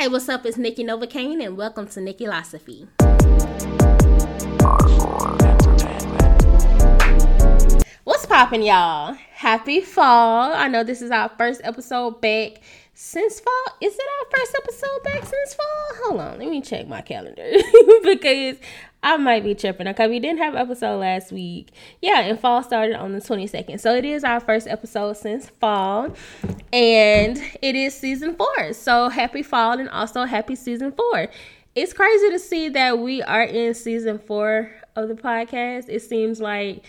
Hey, what's up? It's Nikki Novokaine, and welcome to Nikkilosophy. What's poppin', y'all? Happy fall. I know this is our first episode back since fall. Is it our first episode back since fall? Hold on, let me check my calendar because I might be tripping. Okay, we didn't have episode last week. Yeah, and fall started on the 22nd. So it is our first episode since fall. And it is season four. So happy fall and also happy season four. It's crazy to see that we are in season four of the podcast. It seems like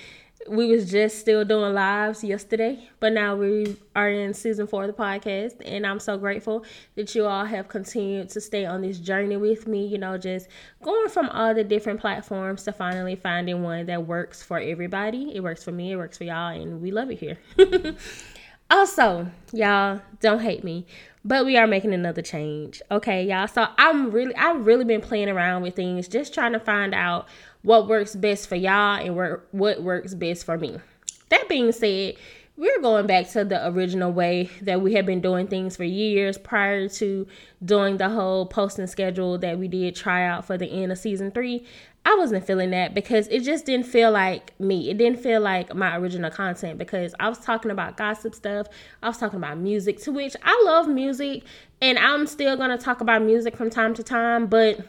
we was just still doing lives yesterday, but now we are in season four of the podcast, and I'm so grateful that you all have continued to stay on this journey with me. You know, just going from all the different platforms to finally finding one that works for everybody. It works for me, it works for y'all, and we love it here. also, y'all don't hate me, but we are making another change. Okay, y'all. So I'm really, I've really been playing around with things, just trying to find out what works best for y'all and what works best for me. That being said, we're going back to the original way that we have been doing things for years prior to doing the whole posting schedule that we did try out for the end of season three. I wasn't feeling that because it just didn't feel like me. It didn't feel like my original content because I was talking about gossip stuff. I was talking about music, to which I love music and I'm still going to talk about music from time to time, but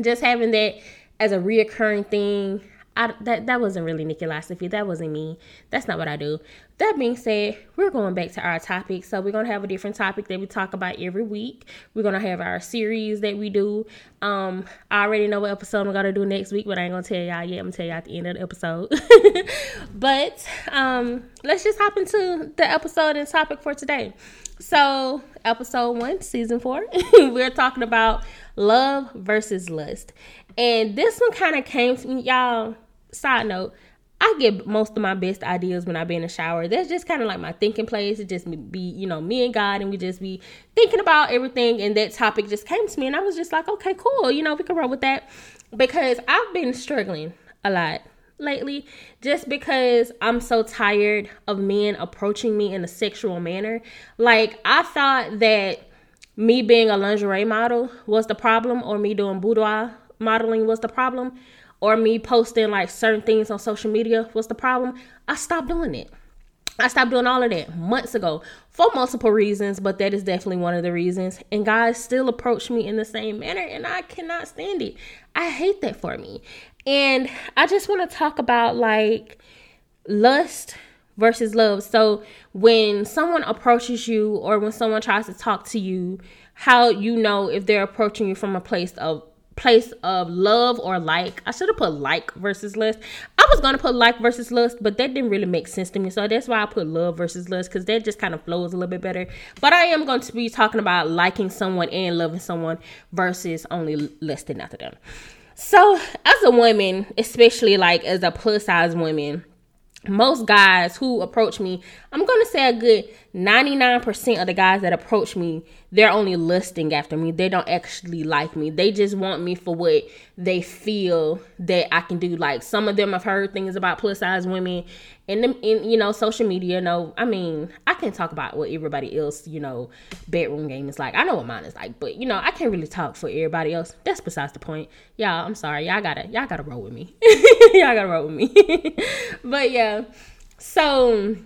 just having that as a reoccurring thing. I, that that wasn't really Nikkilosophy. That wasn't me. That's not what I do. That being said, we're going back to our topic. So we're gonna have a different topic that we talk about every week. We're gonna have our series that we do. Um, I already know what episode I'm gonna do next week, but I ain't gonna tell y'all yet. I'm gonna tell y'all at the end of the episode. but um, let's just hop into the episode and topic for today. So episode one, season four, we're talking about love versus lust. And this one kind of came to me, y'all. Side note, I get most of my best ideas when I be in the shower. That's just kind of like my thinking place. It just be, you know, me and God, and we just be thinking about everything. And that topic just came to me, and I was just like, okay, cool. You know, we can roll with that because I've been struggling a lot lately just because I'm so tired of men approaching me in a sexual manner. Like, I thought that me being a lingerie model was the problem, or me doing boudoir modeling was the problem or me posting like certain things on social media was the problem, I stopped doing it. I stopped doing all of that months ago for multiple reasons, but that is definitely one of the reasons. And guys still approach me in the same manner, and I cannot stand it. I hate that for me. And I just want to talk about like lust versus love. So when someone approaches you or when someone tries to talk to you, how you know if they're approaching you from a place of place of love or like. I should have put like versus lust. I was gonna put like versus lust, but that didn't really make sense to me. So that's why I put love versus lust because that just kind of flows a little bit better. But I am going to be talking about liking someone and loving someone versus only lusting after them. So as a woman, especially like as a plus size woman, most guys who approach me, I'm gonna say a good 99% of the guys that approach me, they're only lusting after me. They don't actually like me. They just want me for what they feel that I can do. Like some of them have heard things about plus size women and them in you know social media. No, I mean I can talk about what everybody else you know bedroom game is like. I know what mine is like, but you know I can't really talk for everybody else. That's besides the point. Y'all, I'm sorry. Y'all gotta y'all gotta roll with me. y'all gotta roll with me. but yeah, so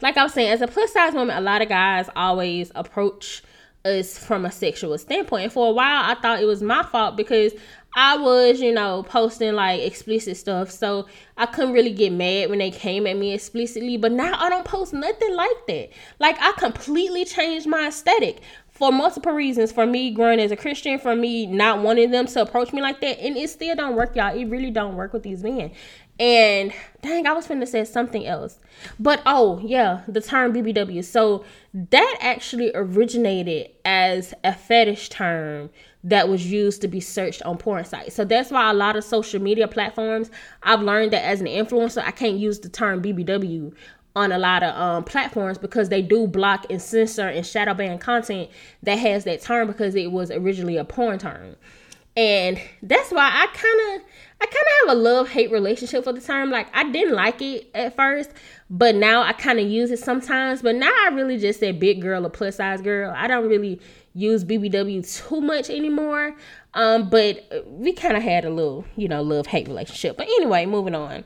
like I was saying, as a plus size woman, a lot of guys always approach us from a sexual standpoint. And for a while, I thought it was my fault because I was, you know, posting like explicit stuff. So I couldn't really get mad when they came at me explicitly. But now I don't post nothing like that. Like I completely changed my aesthetic for multiple reasons. For me growing as a Christian, for me not wanting them to approach me like that. And it still don't work, y'all. It really don't work with these men. And dang, I was finna say something else. But oh, yeah, the term BBW. So that actually originated as a fetish term that was used to be searched on porn sites. So that's why a lot of social media platforms, I've learned that as an influencer, I can't use the term BBW on a lot of um, platforms because they do block and censor and shadow ban content that has that term because it was originally a porn term. And that's why I kind of a love hate relationship for the term. Like I didn't like it at first, but now I kind of use it sometimes. But now I really just say big girl or plus size girl. I don't really use BBW too much anymore. Um, but we kind of had a little, you know, love hate relationship. But anyway, moving on.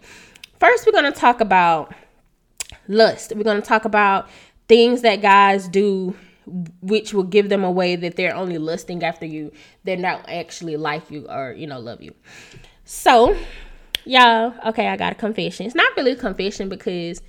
First, we're gonna talk about lust. We're gonna talk about things that guys do which will give them away that they're only lusting after you they're not actually like you or you know love you so y'all okay i got a confession it's not really a confession because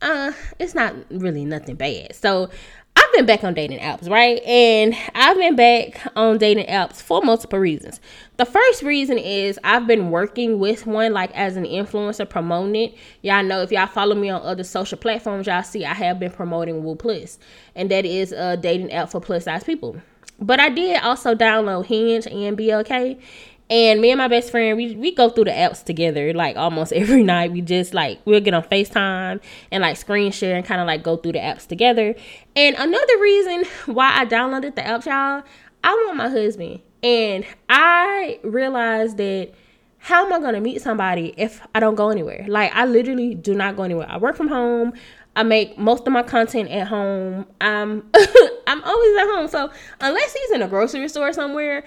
uh it's not really nothing bad so I've been back on dating apps, right? And I've been back on dating apps for multiple reasons. The first reason is I've been working with one like as an influencer promoting it. Y'all know if y'all follow me on other social platforms, y'all see I have been promoting WooPlus, and that is a dating app for plus size people. But I did also download Hinge and BLK, and me and my best friend, we, we go through the apps together like almost every night. We just like we'll get on FaceTime and like screen share and kind of like go through the apps together. And another reason why I downloaded the apps, y'all, I want my husband. And I realized that how am I gonna meet somebody if I don't go anywhere? Like I literally do not go anywhere. I work from home. I make most of my content at home. I'm I'm always at home. So unless he's in a grocery store somewhere,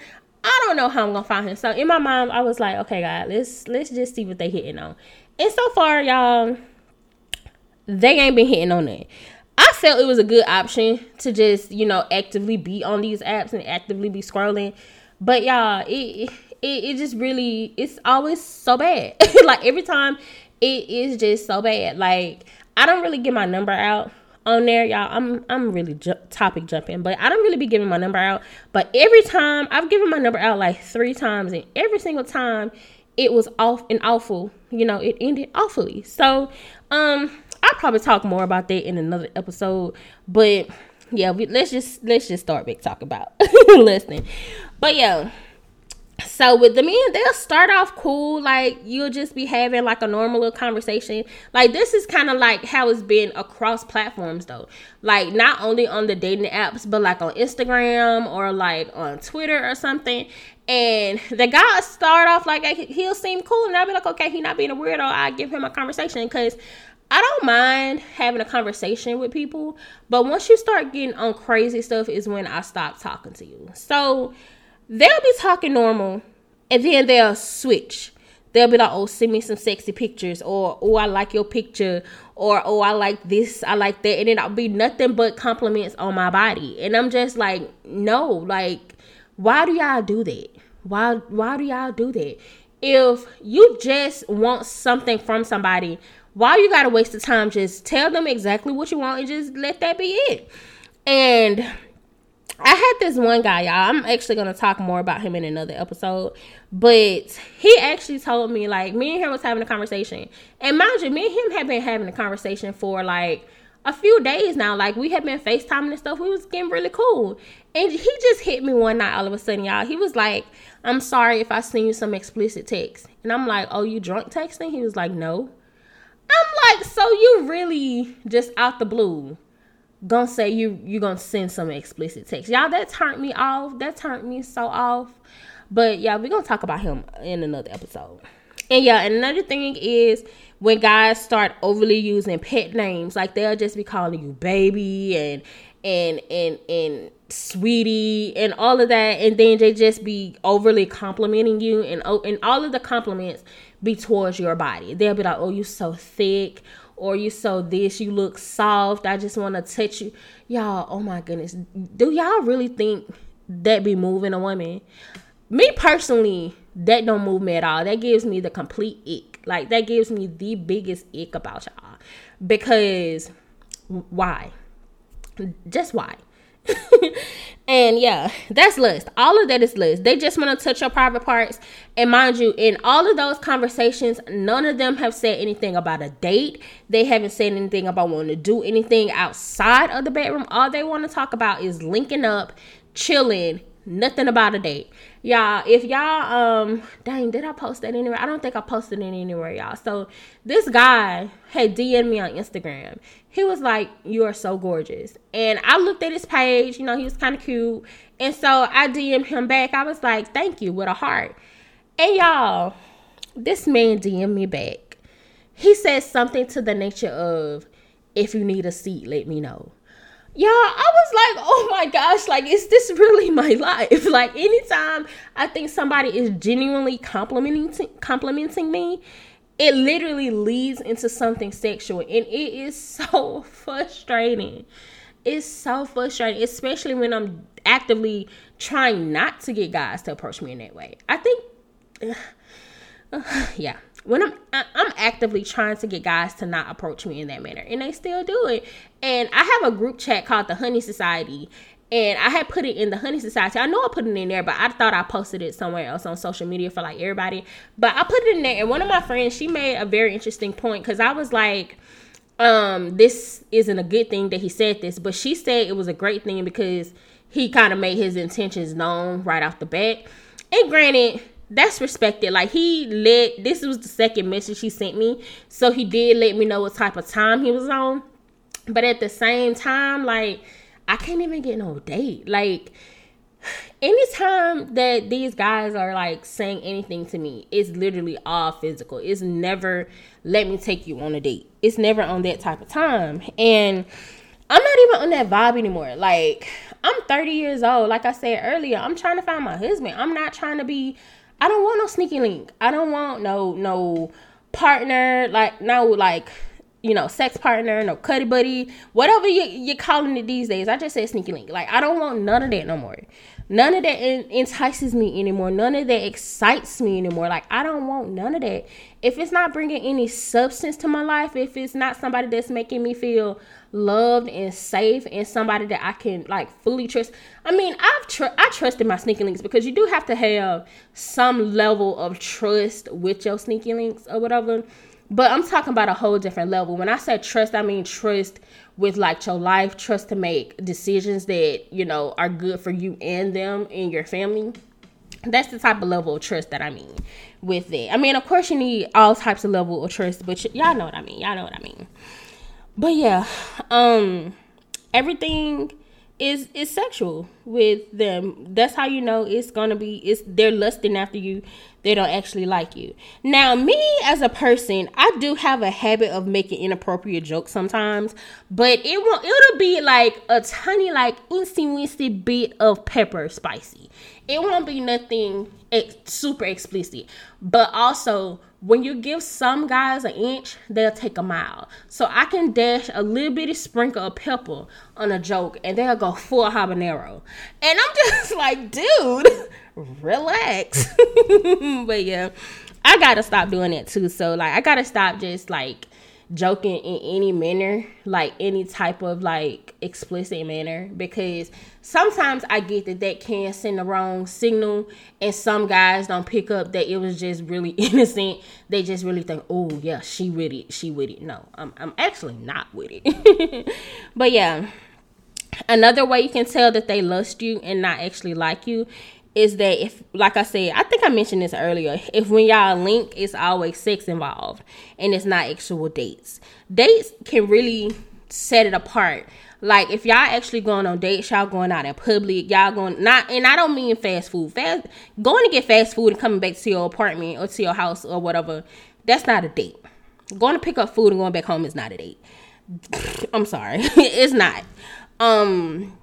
I don't know how I'm gonna find him. So in my mind, I was like, okay, God, let's let's just see what they hitting on. And so far, y'all, they ain't been hitting on it. I felt it was a good option to just, you know, actively be on these apps and actively be scrolling. But y'all, it it, it just really it's always so bad. like every time it is just so bad. Like I don't really get my number out on there, y'all. I'm I'm really ju- topic jumping, but I don't really be giving my number out. But every time I've given my number out like three times, and every single time it was off and awful. You know, it ended awfully. So, um, I'll probably talk more about that in another episode. But yeah, we, let's just let's just start big talk about listening. But yeah so with the men they'll start off cool like you'll just be having like a normal little conversation. Like this is kind of like how it's been across platforms though. Like not only on the dating apps but like on instagram or like on twitter or something. And the guy start off like he'll seem cool and i'll be like okay he not being a weirdo i give him a conversation. Because I don't mind having a conversation with people, but once you start getting on crazy stuff is when I stop talking to you. So they'll be talking normal and then they'll switch. They'll be like, oh, send me some sexy pictures, or oh, I like your picture, or oh, I like this, I like that, and I'll be nothing but compliments on my body. And I'm just like, no, like, why do y'all do that? Why why do y'all do that? If you just want something from somebody, why you gotta waste the time? Just tell them exactly what you want and just let that be it. And I had this one guy, y'all. I'm actually gonna talk more about him in another episode. But he actually told me, like, me and him was having a conversation. And mind you, me and him have been having a conversation for like a few days now. Like we had been FaceTiming and stuff. We was getting really cool. And he just hit me one night all of a sudden, y'all. He was like, I'm sorry if I send you some explicit text. And I'm like, Oh, you drunk texting? He was like, No. I'm like, so you really just out the blue gonna say you you gonna send some explicit text. Y'all, that turned me off. That turned me so off. But yeah, we're gonna talk about him in another episode. And yeah, another thing is when guys start overly using pet names, like they'll just be calling you baby and and and and sweetie and all of that, and then they just be overly complimenting you, and oh, and all of the compliments be towards your body. They'll be like, "Oh, you so thick," or you so this, you look soft. I just want to touch you. Y'all, oh my goodness. Do y'all really think that be moving a woman? Me personally, that don't move me at all. That gives me the complete ick. Like that gives me the biggest ick about y'all. Because why? Just why? and yeah, that's lust. All of that is lust. They just want to touch your private parts. And mind you, in all of those conversations, none of them have said anything about a date. They haven't said anything about wanting to do anything outside of the bedroom. All they want to talk about is linking up, chilling, nothing about a date. Y'all, if y'all um dang, did I post that anywhere? I don't think I posted it anywhere, y'all. So this guy had DM me on Instagram. He was like, You are so gorgeous. And I looked at his page, you know, he was kind of cute. And so I DM'd him back. I was like, Thank you, with a heart. And y'all, this man DM'd me back. He said something to the nature of, If you need a seat, let me know yeah, I was like, oh my gosh, like, is this really my life? Like, anytime I think somebody is genuinely complimenting complimenting me, it literally leads into something sexual, and it is so frustrating. It's so frustrating, especially when I'm actively trying not to get guys to approach me in that way. I think, uh, yeah, when I'm I'm actively trying to get guys to not approach me in that manner, and they still do it. And I have a group chat called the Honey Society, and I had put it in the Honey Society. I know I put it in there, but I thought I posted it somewhere else on social media for like everybody. But I put it in there, and one of my friends she made a very interesting point because I was like, um, this isn't a good thing that he said this, but she said it was a great thing because he kind of made his intentions known right off the bat. And granted, that's respected. Like he let this was the second message he sent me, so he did let me know what type of time he was on. But at the same time, like I can't even get no date. Like anytime that these guys are like saying anything to me, it's literally all physical. It's never let me take you on a date. It's never on that type of time. And I'm not even on that vibe anymore. Like I'm 30 years old. Like I said earlier, I'm trying to find my husband. I'm not trying to be I don't want no sneaky link. I don't want no no partner like no like you know sex partner, no cuddy buddy, whatever you you're calling it these days. I just say sneaky link. Like I don't want none of that no more. None of that entices me anymore. None of that excites me anymore. Like, I don't want none of that. If it's not bringing any substance to my life, if it's not somebody that's making me feel loved and safe and somebody that I can like fully trust. I mean, I've tr- I trusted my sneaky links because you do have to have some level of trust with your sneaky links or whatever. But I'm talking about a whole different level. When I say trust, I mean trust with like your life, trust to make decisions that, you know, are good for you and them and your family. That's the type of level of trust that I mean with it. I mean, of course, you need all types of level of trust, but y- y'all know what I mean. Y'all know what I mean. But yeah, um, everything is is sexual with them. That's how you know it's gonna be. It's they're lusting after you they don't actually like you. Now, me as a person, I do have a habit of making inappropriate jokes sometimes, but it won't it'll be like a tiny like instant winsty bit of pepper spicy. It won't be nothing ex- super explicit. But also when you give some guys an inch, they'll take a mile. So I can dash a little bitty sprinkle of pepper on a joke and they'll go full habanero. And I'm just like, dude, relax. but yeah, I gotta stop doing that too. So like I gotta stop just like joking in any manner, like any type of like explicit manner, because sometimes I get that that can send the wrong signal, and some guys don't pick up that it was just really innocent. They just really think, oh yeah, she with it, she with it. No, I'm I'm actually not with it. but yeah. Another way you can tell that they lust you and not actually like you is that if like I said, I think I mentioned this earlier, if when y'all link it's always sex involved and it's not actual dates. Dates can really set it apart. Like if y'all actually going on dates, y'all going out in public, y'all going not and I don't mean fast food. Fast going to get fast food and coming back to your apartment or to your house or whatever, that's not a date. Going to pick up food and going back home is not a date. I'm sorry. it's not. Um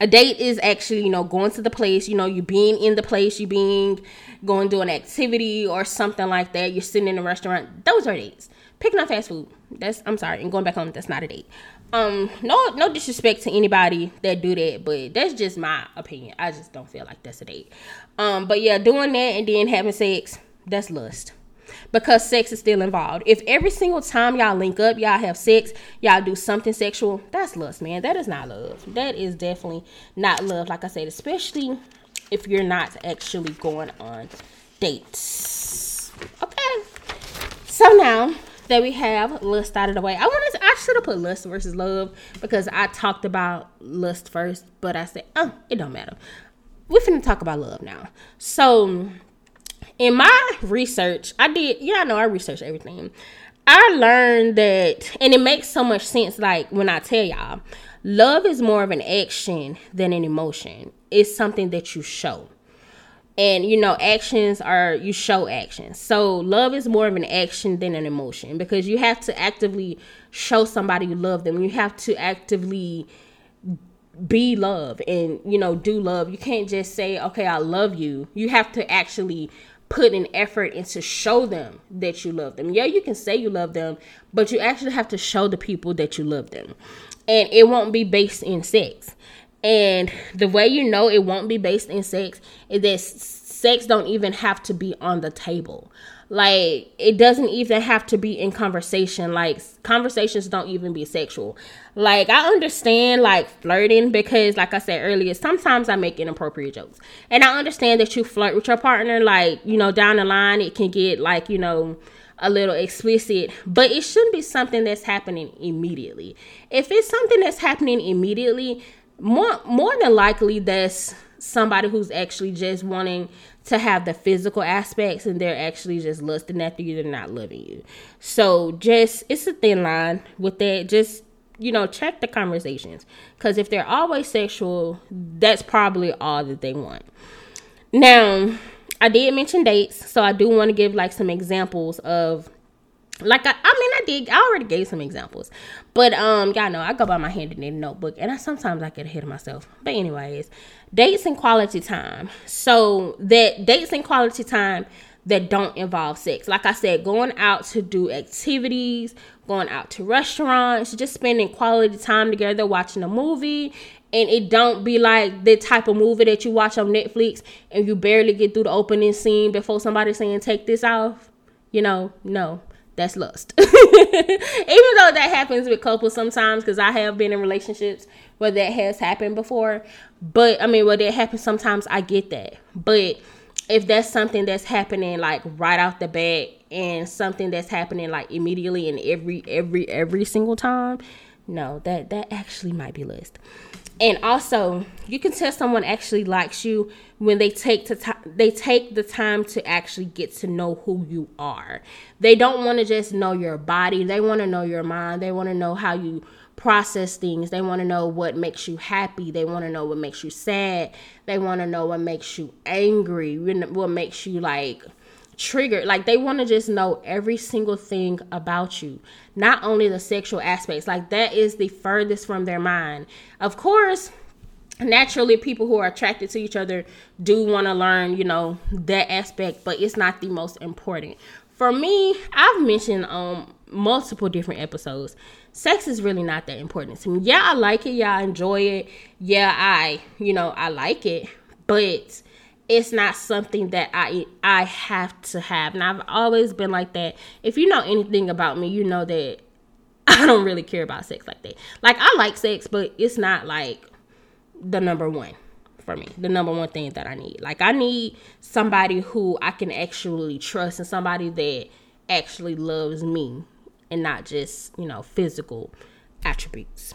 a date is actually you know going to the place you know you being in the place you being going to an activity or something like that. You're sitting in a restaurant. Those are dates. Picking up fast food. That's i'm sorry. And going back home that's not a date. Um no no disrespect to anybody that do that but that's just my opinion. I just don't feel like that's a date. Um but yeah doing that and then having sex that's lust because sex is still involved. If every single time y'all link up, y'all have sex, y'all do something sexual, that's lust, man. That is not love. That is definitely not love, like I said, especially if you're not actually going on dates. Okay. So now that we have lust out of the way, I wanted to, I should have put lust versus love because I talked about lust first, but I said, oh, it don't matter. we're finna talk about love now. So in my research, I did, yeah, I know I researched everything. I learned that, and it makes so much sense, like when I tell y'all, love is more of an action than an emotion. It's something that you show. And you know, actions are you show actions. So love is more of an action than an emotion because you have to actively show somebody you love them. You have to actively be love and you know do love you can't just say okay i love you you have to actually put an effort into show them that you love them. Yeah you can say you love them but you actually have to show the people that you love them. And it won't be based in sex. And the way you know it won't be based in sex is that sex don't even have to be on the table. Like it doesn't even have to be in conversation. Like conversations don't even be sexual. Like i understand like flirting because like i said earlier sometimes i make inappropriate jokes. And i understand that you flirt with your partner like you know down the line it can get like you know a little explicit, but it shouldn't be something that's happening immediately. If it's something that's happening immediately, more more than likely that's somebody who's actually just wanting to have the physical aspects and they're actually just lusting after you they're not loving you. So just it's a thin line with that. Just you know check the conversations. Because if they're always sexual that's probably all that they want. Now i did mention dates so i do want to give like some examples of like I, I did I already gave some examples. But um y'all know I go by my handwritten notebook and I sometimes I get ahead of myself. But anyways, dates and quality time. So that dates and quality time that don't involve sex. Like I said, going out to do activities, going out to restaurants, just spending quality time together, watching a movie, and it don't be like the type of movie that you watch on Netflix and you barely get through the opening scene before somebody saying take this off. You know, no that's lust. Even though that happens with couples sometimes, because I have been in relationships where that has happened before. But I mean, where that happens sometimes, I get that. But if that's something that's happening like right off the bat and something that's happening like immediately and every every every single time, no, that that actually might be lust. And also, you can tell someone actually likes you when they take to t- they take the time to actually get to know who you are. They don't want to just know your body. They want to know your mind. They want to know how you process things. They want to know what makes you happy. They want to know what makes you sad. They want to know what makes you angry. What makes you like triggered. Like they want to just know every single thing about you, not only the sexual aspects. Like that is the furthest from their mind. Of course, naturally people who are attracted to each other do want to learn, you know, that aspect, but it's not the most important. For me, I've mentioned um multiple different episodes. Sex is really not that important to me. Yeah, I like it. Yeah, I enjoy it. Yeah, I, you know, I like it, but it's not something that I I have to have. And I've always been like that. If you know anything about me, you know that I don't really care about sex like that. Like I like sex, but it's not like the number one for me. The number one thing that I need. Like I need somebody who I can actually trust and somebody that actually loves me and not just, you know, physical attributes.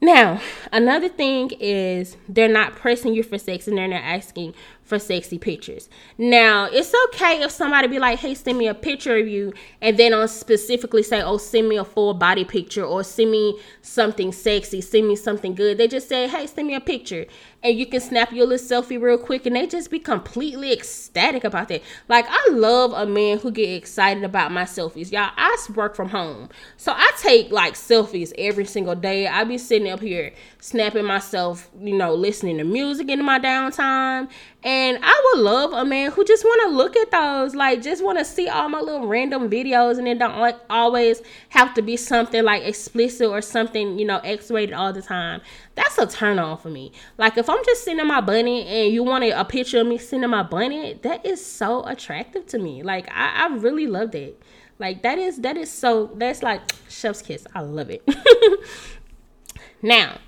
Now, another thing is they're not pressing you for sex and they're not asking for sexy pictures. Now, it's okay if somebody be like, "Hey, send me a picture of you," and then I'll specifically say, "Oh, send me a full body picture or send me something sexy, send me something good." They just say, "Hey, send me a picture." and you can snap your little selfie real quick and they just be completely ecstatic about that. Like I love a man who get excited about my selfies. Y'all, I work from home. So I take like selfies every single day. I be sitting up here snapping myself, you know, listening to music in my downtime. And I would love a man who just want to look at those, like just want to see all my little random videos and it don't like always have to be something like explicit or something, you know, X-rated all the time. That's a turn on for me. Like if I'm just in my bunny and you want a picture of me in my bunny, that is so attractive to me. Like I, I really love that. Like that is that is so that's like chef's kiss. I love it. now,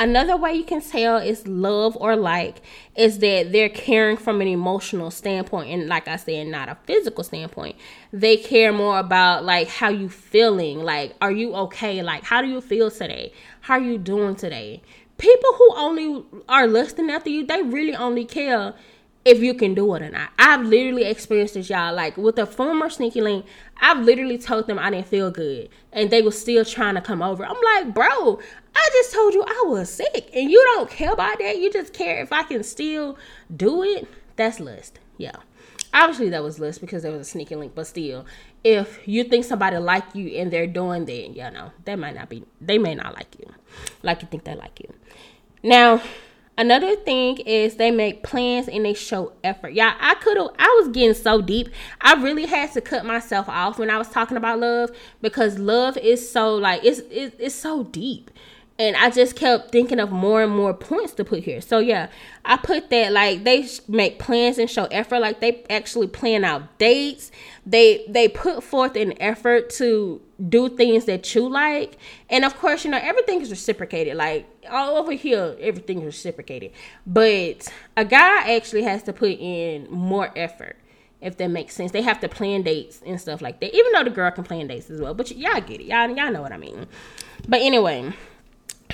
Another way you can tell is love or like is that they're caring from an emotional standpoint and like I said not a physical standpoint. They care more about like how you feeling, like are you okay? Like how do you feel today? How are you doing today? people who only are lusting after you, they really only care if you can do it or not. I've literally experienced this, y'all. Like with the former sneaky link, I've literally told them I didn't feel good, and they were still trying to come over. I'm like, bro, I just told you I was sick, and you don't care about that. You just care if I can still do it. That's lust. Yeah. Obviously, that was lust because there was a sneaky link, but still, if you think somebody like you and they're doing that, you know, they might not be, they may not like you, like you think they like you. Now, Another thing is they make plans and they show effort. Yeah, I could have, I was getting so deep. I really had to cut myself off when I was talking about love because love is so like, it's, it's, it's so deep and I just kept thinking of more and more points to put here. So yeah, I put that like they make plans and show effort. Like they actually plan out dates. They they put forth an effort to do things that you like, and of course, you know everything is reciprocated. Like all over here, everything is reciprocated. But a guy actually has to put in more effort if that makes sense. They have to plan dates and stuff like that. Even though the girl can plan dates as well, but y'all get it. Y'all y'all know what I mean. But anyway,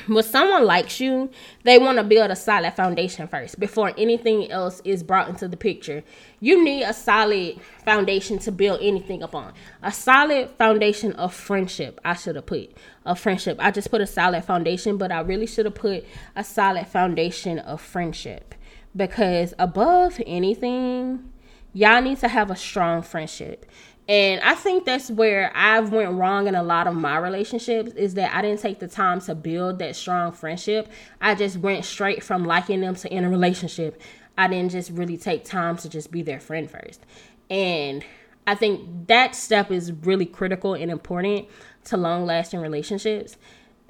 when someone likes you, they want to build a solid foundation first before anything else is brought into the picture. You need a solid foundation to build anything upon. A solid foundation of friendship. I should have put a friendship. I just put a solid foundation, but I really should have put a solid foundation of friendship because above anything, y'all need to have a strong friendship. And I think that's where I've went wrong in a lot of my relationships is that I didn't take the time to build that strong friendship. I just went straight from liking them to in a relationship. I didn't just really take time to just be their friend first. And I think that step is really critical and important to long lasting relationships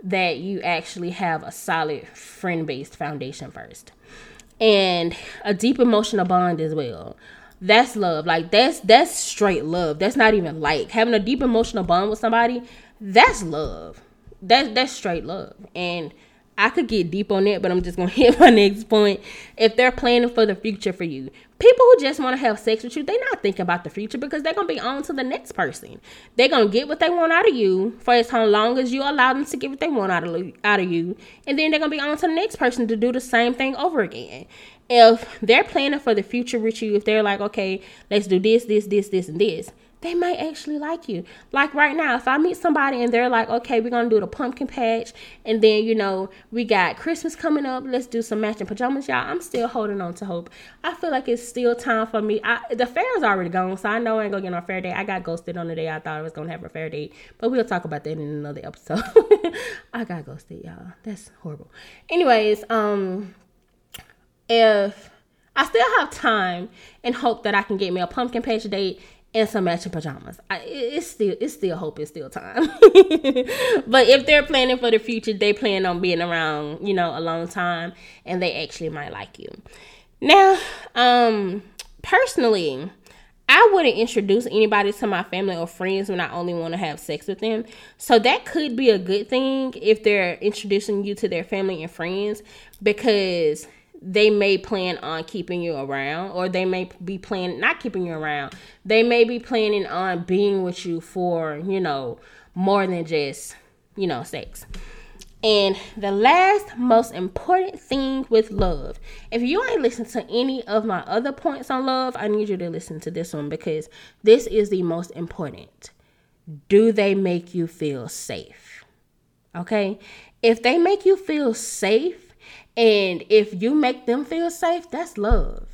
that you actually have a solid friend based foundation first and a deep emotional bond as well that's love. Like that's that's straight love. That's not even like having a deep emotional bond with somebody. That's love. That's that's straight love. And I could get deep on it, but I'm just gonna hit my next point. If they're planning for the future for you, people who just want to have sex with you, they're not thinking about the future because they're gonna be on to the next person. They're gonna get what they want out of you for as long as you allow them to get what they want out of out of you, and then they're gonna be on to the next person to do the same thing over again if they're planning for the future with you, if they're like, okay, let's do this, this, this, this, and this, they might actually like you. Like right now, if I meet somebody and they're like, okay, we're gonna do the pumpkin patch, and then you know we got Christmas coming up, let's do some matching pajamas, y'all. I'm still holding on to hope. I feel like it's still time for me. I, the fair is already gone, so I know I ain't gonna get on a fair date. I got ghosted on the day I thought I was gonna have a fair date, but we'll talk about that in another episode. I got ghosted, y'all. That's horrible. Anyways, um if I still have time and hope that I can get me a pumpkin patch date and some matching pajamas. I, it's still it's still hope it's still time. but if they're planning for the future, they plan on being around, you know, a long time and they actually might like you. Now, um personally, I wouldn't introduce anybody to my family or friends when I only want to have sex with them. So that could be a good thing if they're introducing you to their family and friends because they may plan on keeping you around or they may be planning not keeping you around they may be planning on being with you for you know more than just you know sex. And the last most important thing with love if you ain't listened to any of my other points on love i need you to listen to this one because this is the most important. Do they make you feel safe? Okay? If they make you feel safe and if you make them feel safe, that's love.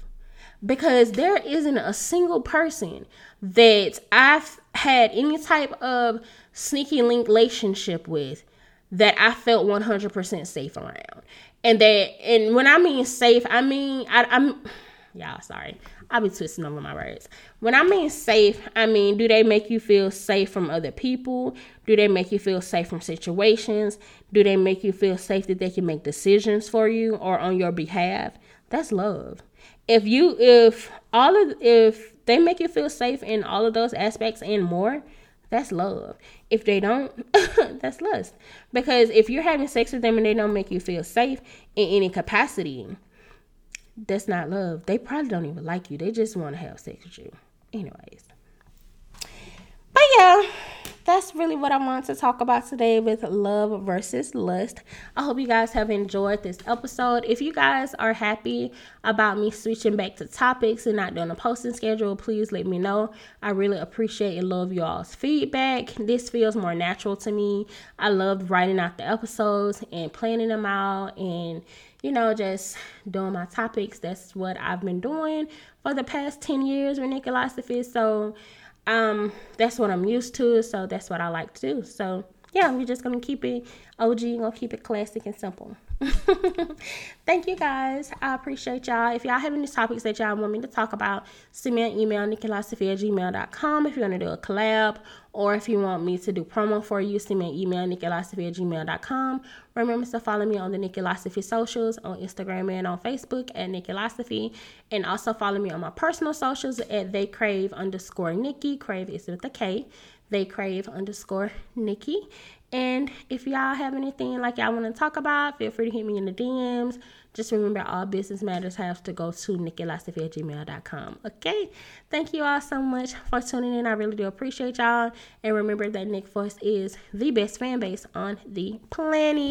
Because there isn't a single person that I've had any type of sneaky link relationship with that I felt 100% safe around. And that, and when I mean safe, I mean, I, I'm, y'all, sorry. I'll be twisting over my words. When I mean safe, I mean, do they make you feel safe from other people? Do they make you feel safe from situations? Do they make you feel safe that they can make decisions for you or on your behalf? That's love. If you, if all of, if they make you feel safe in all of those aspects and more, that's love. If they don't, that's lust. Because if you're having sex with them and they don't make you feel safe in any capacity, that's not love. They probably don't even like you. They just want to have sex with you. Anyways. But yeah, that's really what I wanted to talk about today with love versus lust. I hope you guys have enjoyed this episode. If you guys are happy about me switching back to topics and not doing a posting schedule, please let me know. I really appreciate and love you all's feedback. This feels more natural to me. I love writing out the episodes and planning them out and you know, just doing my topics. That's what I've been doing for the past 10 years with Nikkilosophy. So um, that's what I'm used to. So that's what I like to do. So yeah, we're just gonna keep it OG, gonna keep it classic and simple. Thank you guys. I appreciate y'all. If y'all have any topics that y'all want me to talk about, send me an email, nikkilosophy at gmail.com if you want to do a collab or if you want me to do promo for you, send me an email, nikkilosophy at gmail.com. Remember to follow me on the Nikkilosophy socials on Instagram and on Facebook at Nikkilosophy. And also follow me on my personal socials at they crave underscore Nikki. Crave is with a K. They crave underscore Nikki. And if y'all have anything like y'all want to talk about, feel free to hit me in the DMs. Just remember, all business matters have to go to nikkilosophy at gmail.com. Okay? Thank you all so much for tuning in. I really do appreciate y'all. And remember that Nick Force is the best fan base on the planet.